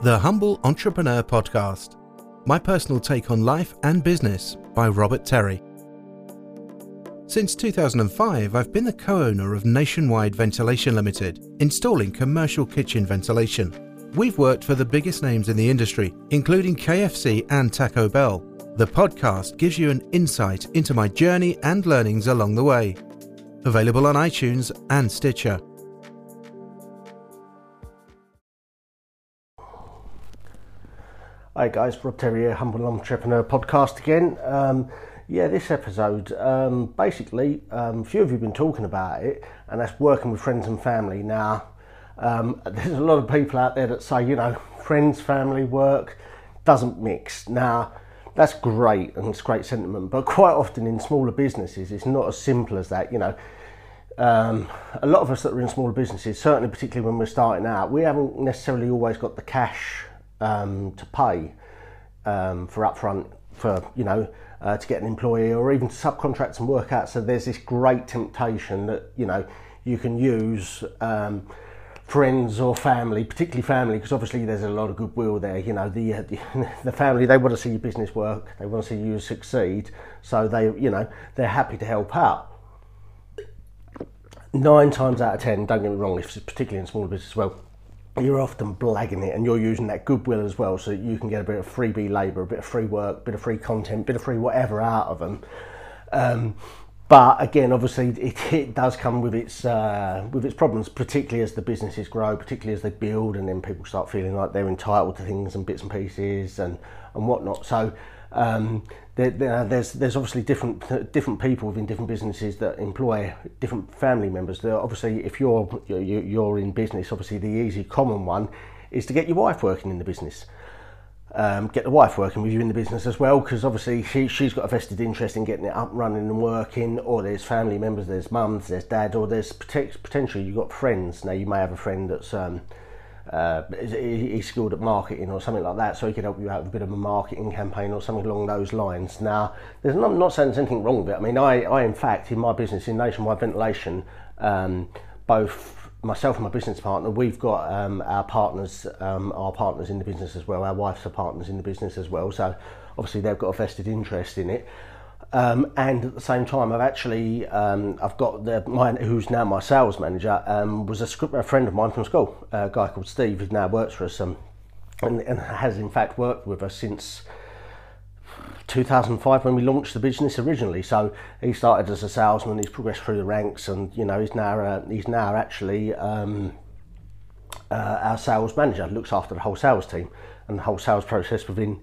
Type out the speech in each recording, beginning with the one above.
The Humble Entrepreneur Podcast. My personal take on life and business by Robert Terry. Since 2005, I've been the co owner of Nationwide Ventilation Limited, installing commercial kitchen ventilation. We've worked for the biggest names in the industry, including KFC and Taco Bell. The podcast gives you an insight into my journey and learnings along the way. Available on iTunes and Stitcher. Hi guys, Rob Terry here, Humble Entrepreneur Podcast again. Um, yeah, this episode, um, basically, um, a few of you have been talking about it, and that's working with friends and family. Now, um, there's a lot of people out there that say, you know, friends, family, work doesn't mix. Now, that's great and it's great sentiment, but quite often in smaller businesses, it's not as simple as that. You know, um, a lot of us that are in smaller businesses, certainly particularly when we're starting out, we haven't necessarily always got the cash um, to pay um, for upfront for you know uh, to get an employee or even to subcontract and work out. So there's this great temptation that you know you can use um, friends or family, particularly family, because obviously there's a lot of goodwill there. You know the, uh, the family they want to see your business work, they want to see you succeed, so they you know they're happy to help out. Nine times out of ten, don't get me wrong, if particularly in smaller business well, you're often blagging it and you're using that goodwill as well so you can get a bit of freebie labour, a bit of free work, a bit of free content, a bit of free whatever out of them. Um, but again, obviously, it, it does come with its uh, with its problems, particularly as the businesses grow, particularly as they build, and then people start feeling like they're entitled to things and bits and pieces and and whatnot. So um, there, there, there's there's obviously different different people within different businesses that employ different family members. There, obviously, if you're you're in business, obviously the easy common one is to get your wife working in the business. Um, get the wife working with you in the business as well, because obviously she, she's got a vested interest in getting it up, running, and working. Or there's family members, there's mums, there's dad, or there's potentially you've got friends. Now you may have a friend that's um, uh, he's skilled at marketing or something like that, so he could help you out with a bit of a marketing campaign or something along those lines. Now, there's not, I'm not saying there's anything wrong with it. I mean, I, I in fact, in my business in Nationwide Ventilation, um, both myself and my business partner, we've got um, our partners, um, our partners in the business as well. Our wives are partners in the business as well, so obviously they've got a vested interest in it. Um, and at the same time, I've actually um, I've got the my, who's now my sales manager um, was a, a, friend of mine from school, a guy called Steve, who now works for us um, and, and, has in fact worked with us since 2005 when we launched the business originally. So he started as a salesman, he's progressed through the ranks, and you know he's now uh, he's now actually um, uh, our sales manager, looks after the whole sales team and the whole sales process within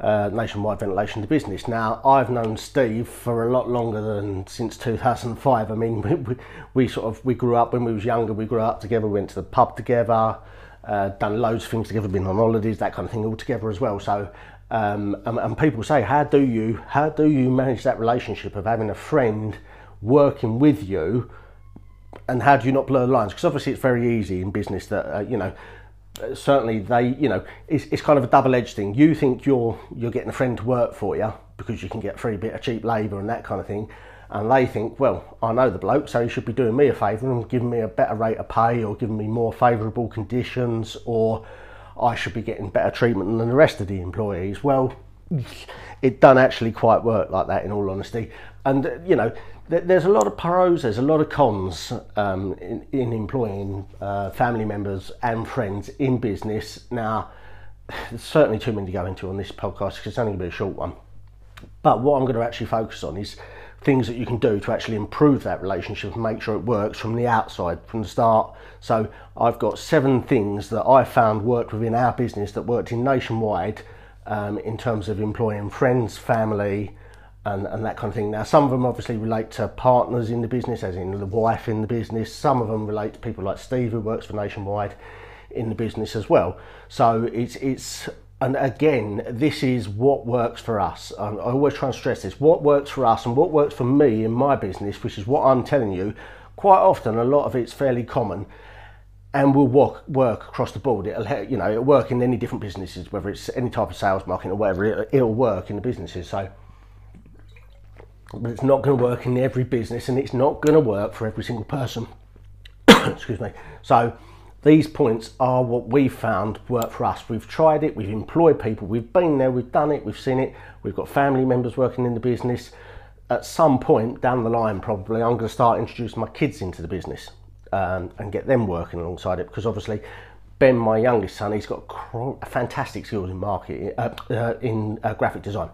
uh, nationwide ventilation to business. Now, I've known Steve for a lot longer than since 2005. I mean, we, we, we, sort of we grew up when we was younger. We grew up together, went to the pub together, uh, done loads of things together, been on holidays, that kind of thing, all together as well. So, um, and, and people say, how do you how do you manage that relationship of having a friend working with you? And how do you not blur the lines? Because obviously it's very easy in business that uh, you know certainly they, you know, it's, it's kind of a double-edged thing. You think you're you're getting a friend to work for you because you can get free bit of cheap labour and that kind of thing, and they think, well, I know the bloke, so he should be doing me a favour and giving me a better rate of pay or giving me more favourable conditions, or I should be getting better treatment than the rest of the employees. Well, it doesn't actually quite work like that, in all honesty. And you know, there's a lot of pros, there's a lot of cons um, in, in, employing uh, family members and friends in business. Now, there's certainly too many to go into on this podcast because it's only going to be a short one. But what I'm going to actually focus on is things that you can do to actually improve that relationship and make sure it works from the outside, from the start. So I've got seven things that I found worked within our business that worked in nationwide um, in terms of employing friends, family, and, and that kind of thing. Now, some of them obviously relate to partners in the business, as in the wife in the business. Some of them relate to people like Steve, who works for Nationwide in the business as well. So it's it's and again, this is what works for us. I always try and stress this: what works for us and what works for me in my business, which is what I'm telling you. Quite often, a lot of it's fairly common and will work work across the board. It'll you know it'll work in any different businesses, whether it's any type of sales marketing or whatever. It'll, it'll work in the businesses. So but it's not going to work in every business and it's not going to work for every single person. Excuse me. So these points are what we've found work for us. We've tried it, we've employed people, we've been there, we've done it, we've seen it, we've got family members working in the business. At some point down the line, probably, I'm going to start introducing my kids into the business um, and get them working alongside it because obviously Ben, my youngest son, he's got fantastic skills in marketing, uh, uh, in uh, graphic design.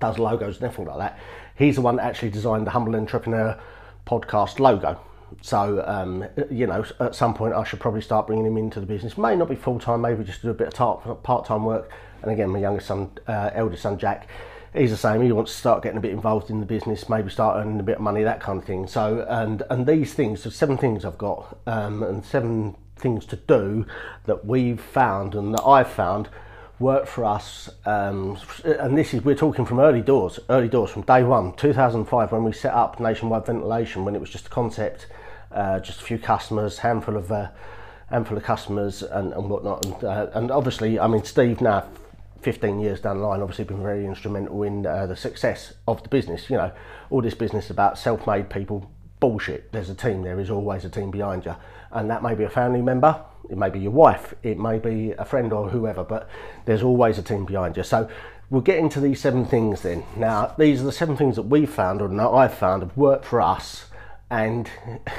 Does logos and everything like that. He's the one that actually designed the Humble Entrepreneur podcast logo. So, um, you know, at some point I should probably start bringing him into the business. May not be full time, maybe just do a bit of part time work. And again, my youngest son, uh, eldest son, Jack, he's the same. He wants to start getting a bit involved in the business, maybe start earning a bit of money, that kind of thing. So, and and these things, so seven things I've got, um, and seven things to do that we've found and that I've found work for us. Um, and this is we're talking from early doors, early doors from day one, 2005, when we set up Nationwide Ventilation, when it was just a concept, uh, just a few customers, handful of uh, handful of customers, and, and whatnot. And, uh, and obviously, I mean, Steve now. 15 years down the line, obviously been very instrumental in uh, the success of the business. You know, all this business about self-made people, bullshit. There's a team. There is always a team behind you and that may be a family member, it may be your wife, it may be a friend or whoever, but there's always a team behind you. So we'll get into these seven things then. Now, these are the seven things that we've found or that I've found have worked for us, and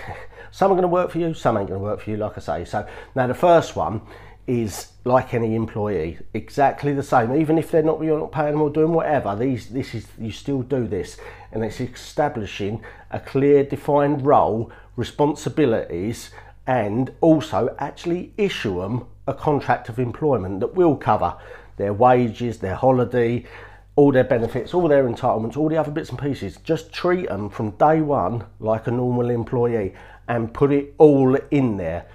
some are going to work for you, some ain't going to work for you, like I say. So now the first one is like any employee, exactly the same. Even if they're not, you're not paying them or doing whatever. These, this is you still do this, and it's establishing a clear, defined role, responsibilities, and also actually issue them a contract of employment that will cover their wages, their holiday, all their benefits, all their entitlements, all the other bits and pieces. Just treat them from day one like a normal employee and put it all in there.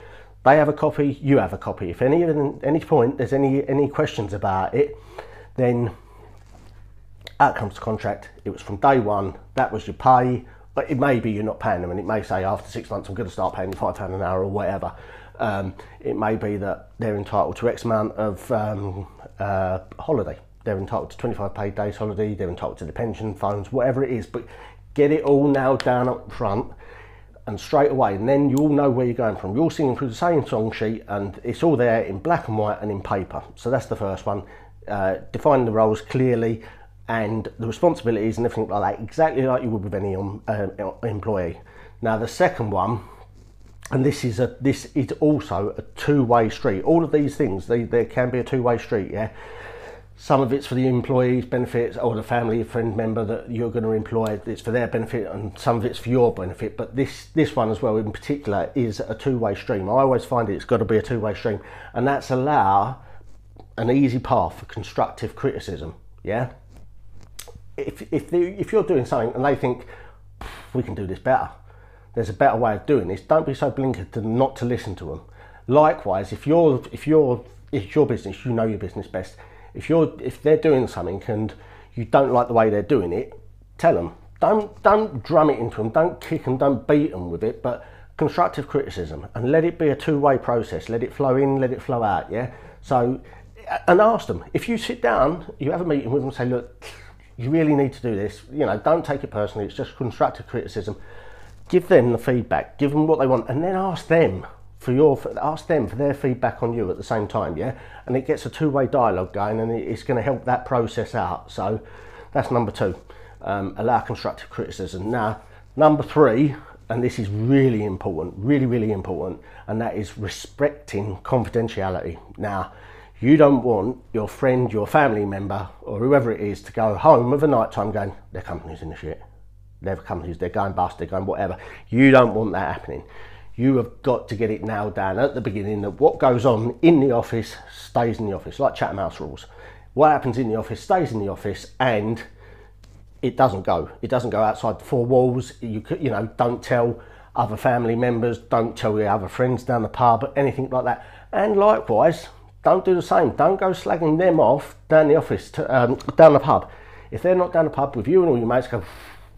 They have a copy, you have a copy. If any any point there's any any questions about it, then out comes the contract. It was from day one. That was your pay. But it may be you're not paying them, and it may say after six months I'm going to start paying you five pound an hour or whatever. Um, it may be that they're entitled to X amount of um, uh, holiday. They're entitled to 25 paid days holiday. They're entitled to the pension funds, whatever it is. But get it all nailed down up front and straight away, and then you all know where you're going from. You're singing through the same song sheet, and it's all there in black and white and in paper. So that's the first one. Uh, define the roles clearly and the responsibilities and everything like that, exactly like you would with any um, uh, employee. Now the second one, and this is a this is also a two-way street. All of these things, they, there can be a two-way street. Yeah, some of it's for the employee's benefits or the family friend member that you're going to employ. It's for their benefit, and some of it's for your benefit. But this this one as well, in particular, is a two-way stream. I always find it, it's got to be a two-way stream, and that's allow an easy path for constructive criticism. Yeah if if they, if you're doing something and they think we can do this better, there's a better way of doing this. Don't be so blinkered to not to listen to them. Likewise, if you're if you're it's your business, you know your business best. If you're if they're doing something and you don't like the way they're doing it, tell them. Don't don't drum it into them. Don't kick them. Don't beat them with it. But constructive criticism and let it be a two-way process. Let it flow in. Let it flow out. Yeah. So and ask them if you sit down, you have a meeting with them, say, look you really need to do this. You know, don't take it personally. It's just constructive criticism. Give them the feedback. Give them what they want, and then ask them for your ask them for their feedback on you at the same time. Yeah, and it gets a two-way dialogue going, and it's going to help that process out. So that's number two. Um, allow constructive criticism. Now, number three, and this is really important, really, really important, and that is respecting confidentiality. Now you don't want your friend, your family member, or whoever it is to go home of a night time going, their company's in the shit. Their companies, they're going bust, they're going whatever. You don't want that happening. You have got to get it nailed down at the beginning that what goes on in the office stays in the office, like Chatham House rules. What happens in the office stays in the office and it doesn't go. It doesn't go outside the four walls. You you know, don't tell other family members, don't tell your other friends down the pub, anything like that. And likewise, don't do the same. Don't go slagging them off down the office, to, um, down the pub. If they're not down the pub with you and all your mates, go,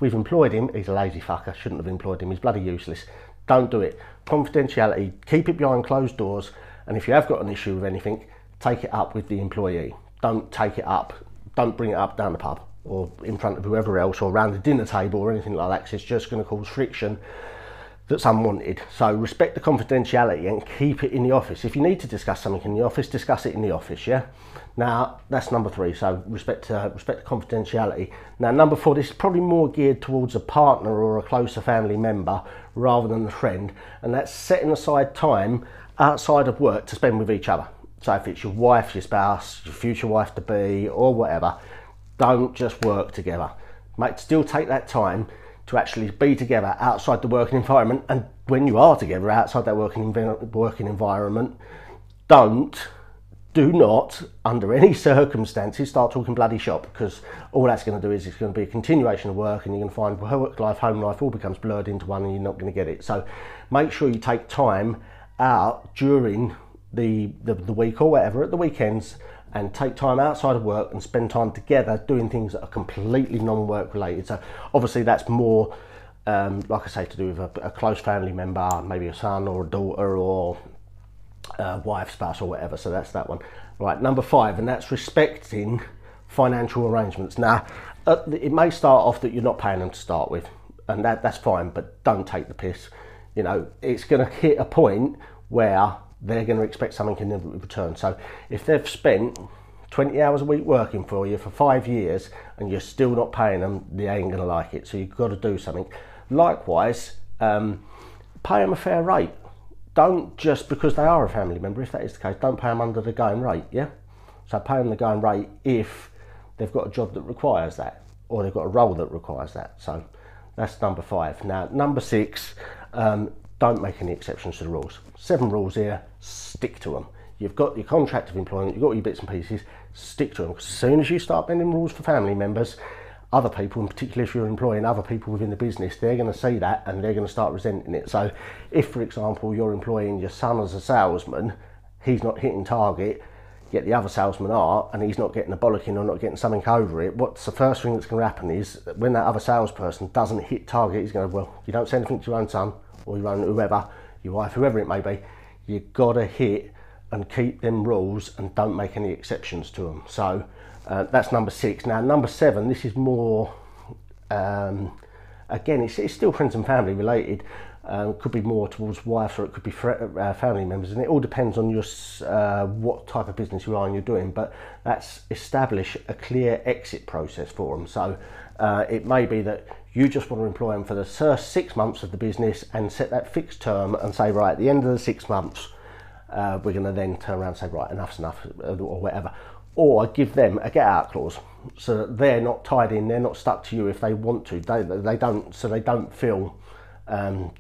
we've employed him. He's a lazy fucker. Shouldn't have employed him. He's bloody useless. Don't do it. Confidentiality. Keep it behind closed doors. And if you have got an issue with anything, take it up with the employee. Don't take it up. Don't bring it up down the pub or in front of whoever else or around the dinner table or anything like that. Cause it's just going to cause friction that's unwanted. So respect the confidentiality and keep it in the office. If you need to discuss something in the office, discuss it in the office. Yeah. Now that's number three. So respect uh, respect the confidentiality. Now number four, this is probably more geared towards a partner or a closer family member rather than a friend, and that's setting aside time outside of work to spend with each other. So if it's your wife, your spouse, your future wife to be, or whatever, don't just work together. Mate, still take that time to actually be together outside the working environment. And when you are together outside that working working environment, don't, do not, under any circumstances, start talking bloody shop because all that's going to do is it's going to be a continuation of work, and you're going to find work life, home life all becomes blurred into one, and you're not going to get it. So make sure you take time out during the, the, the week or whatever at the weekends and take time outside of work and spend time together doing things that are completely non-work related. So obviously that's more, um, like I say, to do with a, a, close family member, maybe a son or a daughter or a wife, spouse or whatever. So that's that one. Right, number five, and that's respecting financial arrangements. Now, uh, it may start off that you're not paying them to start with, and that, that's fine, but don't take the piss. You know, it's going to hit a point where they're going to expect something in return. So if they've spent 20 hours a week working for you for five years and you're still not paying them, they ain't going to like it. So you've got to do something. Likewise, um, pay them a fair rate. Don't just because they are a family member, if that is the case, don't pay them under the going rate, yeah? So pay them the going rate if they've got a job that requires that or they've got a role that requires that. So that's number five. Now, number six, um, don't make any exceptions to the rules. Seven rules here, stick to them. You've got your contract of employment, you've got your bits and pieces, stick to them. As soon as you start bending rules for family members, other people, and particularly if you're employing other people within the business, they're going to see that and they're going to start resenting it. So, if, for example, you're employing your son as a salesman, he's not hitting target, yet the other salesmen are, and he's not getting a bollocking or not getting something over it, what's the first thing that's going to happen is when that other salesperson doesn't hit target, he's going to, well, you don't say anything to your own son, or your own whoever, your wife, whoever it may be, you've got to hit and keep them rules and don't make any exceptions to them. So uh, that's number six. Now, number seven, this is more, um, again, it's, it's, still friends and family related. Um, could be more towards wife or it could be uh, family members, and it all depends on your uh, what type of business you are and you're doing. But that's establish a clear exit process for them. So uh, it may be that you just want to employ them for the first six months of the business and set that fixed term and say, right, at the end of the six months, uh, we're going to then turn around and say, right, enough's enough, or whatever. Or give them a get out clause so that they're not tied in, they're not stuck to you if they want to. They, they don't, so they don't feel um,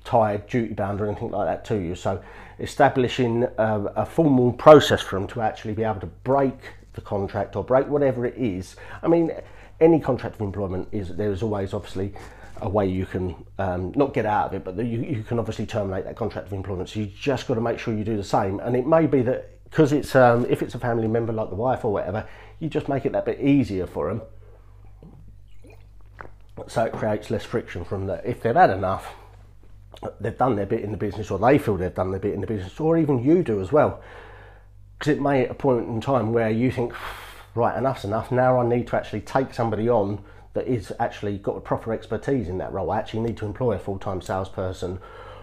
duty bound, or anything like that to you. So establishing a, a formal process for them to actually be able to break the contract or break whatever it is. I mean, any contract of employment is there is always obviously a way you can um, not get out of it, but you, you can obviously terminate that contract of employment. So you just got to make sure you do the same. And it may be that because it's um, if it's a family member like the wife or whatever, you just make it that bit easier for them. So it creates less friction from that. If they've had enough, they've done their bit in the business, or they feel they've done their bit in the business, or even you do as well. Because it may at a point in time where you think right, enough's enough. Now I need to actually take somebody on that is actually got a proper expertise in that role. I actually need to employ a full-time salesperson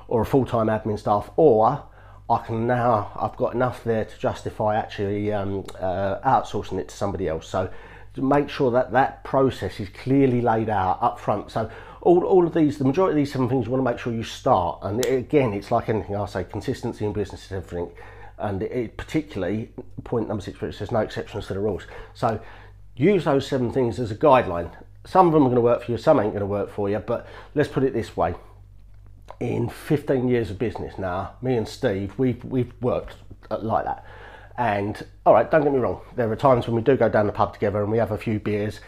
or a full-time admin staff, or I can now I've got enough there to justify actually um, uh, outsourcing it to somebody else. So make sure that that process is clearly laid out up front. So all, all of these, the majority of these seven things, you want to make sure you start. And again, it's like anything I say, consistency in business is everything and it, particularly point number six, which says no exceptions to the rules. So use those seven things as a guideline. Some of them are going to work for you, some ain't going to work for you, but let's put it this way. In 15 years of business now, me and Steve, we've, we've worked like that. And all right, don't get me wrong, there are times when we do go down the pub together and we have a few beers,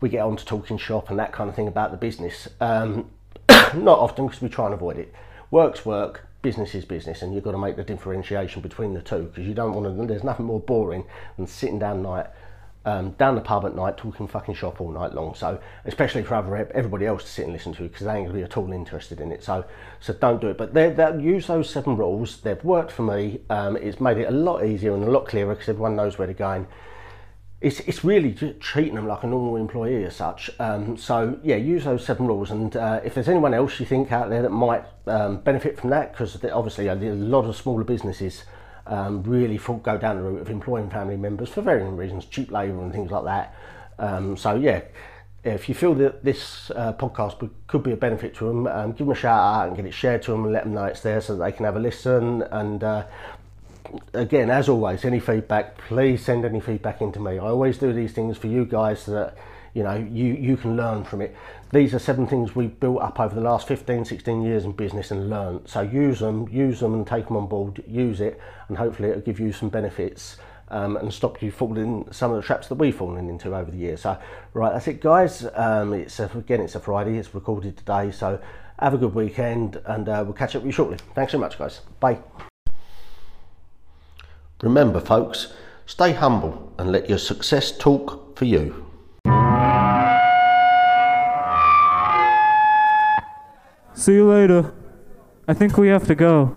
we get on to talking shop and that kind of thing about the business. Um, not often because we try and avoid it. Work's work, business is business and you've got to make the differentiation between the two because you don't want to there's nothing more boring than sitting down night um, down the pub at night talking fucking shop all night long. So especially for other, everybody else to sit and listen to because they ain't going to be at all interested in it. So so don't do it. But they use those seven rules. They've worked for me. Um, it's made it a lot easier and a lot clearer because everyone knows where they're going it's, it's really treating them like a normal employee as such. Um, so yeah, use those seven rules. And uh, if there's anyone else you think out there that might um, benefit from that, because obviously a lot of smaller businesses um, really go down the route of employing family members for varying reasons, cheap labour and things like that. Um, so yeah, if you feel that this uh, podcast could be a benefit to them, um, give them a shout out and get it shared to them and let them know it's there so they can have a listen. And uh, again, as always, any feedback, please send any feedback into me. I always do these things for you guys so that you know you, you can learn from it. These are seven things we've built up over the last 15, 16 years in business and learned. So use them, use them and take them on board, use it, and hopefully it'll give you some benefits. Um, and stop you falling some of the traps that we've fallen into over the years. So, right, that's it, guys. Um, it's a, again, it's a Friday. It's recorded today. So, have a good weekend, and uh, we'll catch up with you shortly. Thanks so much, guys. Bye. Remember, folks, stay humble and let your success talk for you. See you later. I think we have to go.